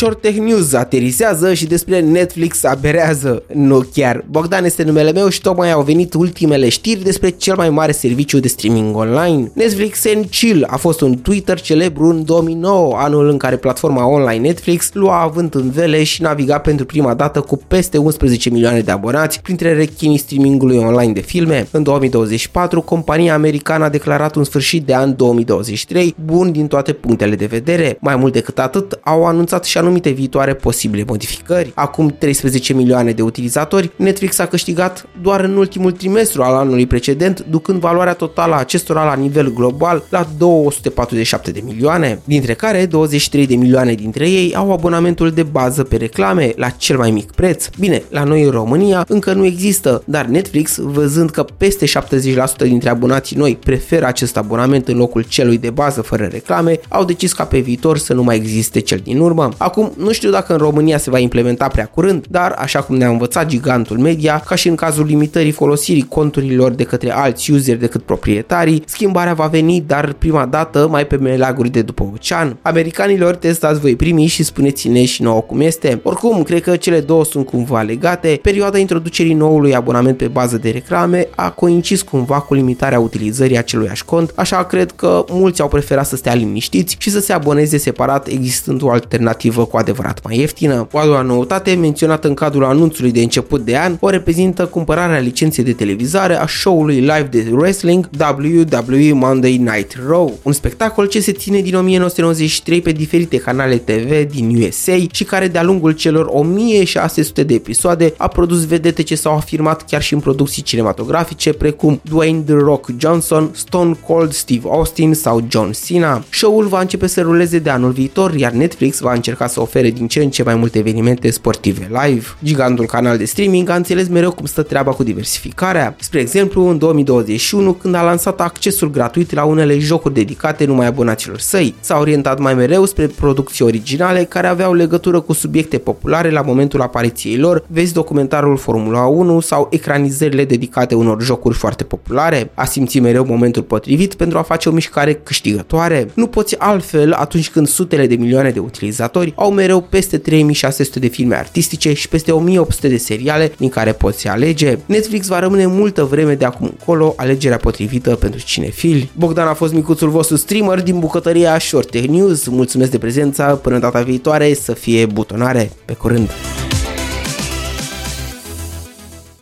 Short Tech News aterizează și despre Netflix aberează. Nu chiar. Bogdan este numele meu și tocmai au venit ultimele știri despre cel mai mare serviciu de streaming online. Netflix and Chill a fost un Twitter celebru în 2009, anul în care platforma online Netflix lua avânt în vele și naviga pentru prima dată cu peste 11 milioane de abonați printre rechinii streamingului online de filme. În 2024, compania americană a declarat un sfârșit de an 2023 bun din toate punctele de vedere. Mai mult decât atât, au anunțat și anumite viitoare posibile modificări. Acum 13 milioane de utilizatori, Netflix a câștigat doar în ultimul trimestru al anului precedent, ducând valoarea totală a acestora la nivel global la 247 de milioane, dintre care 23 de milioane dintre ei au abonamentul de bază pe reclame la cel mai mic preț. Bine, la noi în România încă nu există, dar Netflix, văzând că peste 70% dintre abonații noi preferă acest abonament în locul celui de bază fără reclame, au decis ca pe viitor să nu mai existe cel din urmă. Acum, nu știu dacă în România se va implementa prea curând, dar așa cum ne-a învățat gigantul media, ca și în cazul limitării folosirii conturilor de către alți useri decât proprietarii, schimbarea va veni, dar prima dată mai pe melaguri de după ocean. Americanilor, testați voi primi și spuneți-ne și nouă cum este. Oricum, cred că cele două sunt cumva legate. Perioada introducerii noului abonament pe bază de reclame a coincis cumva cu limitarea utilizării aceluiași cont, așa cred că mulți au preferat să stea liniștiți și să se aboneze separat existând o alternativă cu adevărat mai ieftină. O a doua noutate menționată în cadrul anunțului de început de an o reprezintă cumpărarea licenței de televizare a show-ului live de wrestling WWE Monday Night Raw, un spectacol ce se ține din 1993 pe diferite canale TV din USA și care de-a lungul celor 1600 de episoade a produs vedete ce s-au afirmat chiar și în producții cinematografice precum Dwayne The Rock Johnson, Stone Cold Steve Austin sau John Cena. Show-ul va începe să ruleze de anul viitor, iar Netflix va încerca să ofere din ce în ce mai multe evenimente sportive live. Gigantul canal de streaming a înțeles mereu cum stă treaba cu diversificarea. Spre exemplu, în 2021, când a lansat accesul gratuit la unele jocuri dedicate numai abonaților săi, s-a orientat mai mereu spre producții originale care aveau legătură cu subiecte populare la momentul apariției lor, vezi documentarul Formula 1 sau ecranizările dedicate unor jocuri foarte populare. A simțit mereu momentul potrivit pentru a face o mișcare câștigătoare. Nu poți altfel atunci când sutele de milioane de utilizatori au mereu peste 3600 de filme artistice și peste 1800 de seriale din care poți alege. Netflix va rămâne multă vreme de acum încolo alegerea potrivită pentru cinefili. Bogdan a fost micuțul vostru streamer din bucătăria Short Tech News. Mulțumesc de prezența, până data viitoare să fie butonare. Pe curând!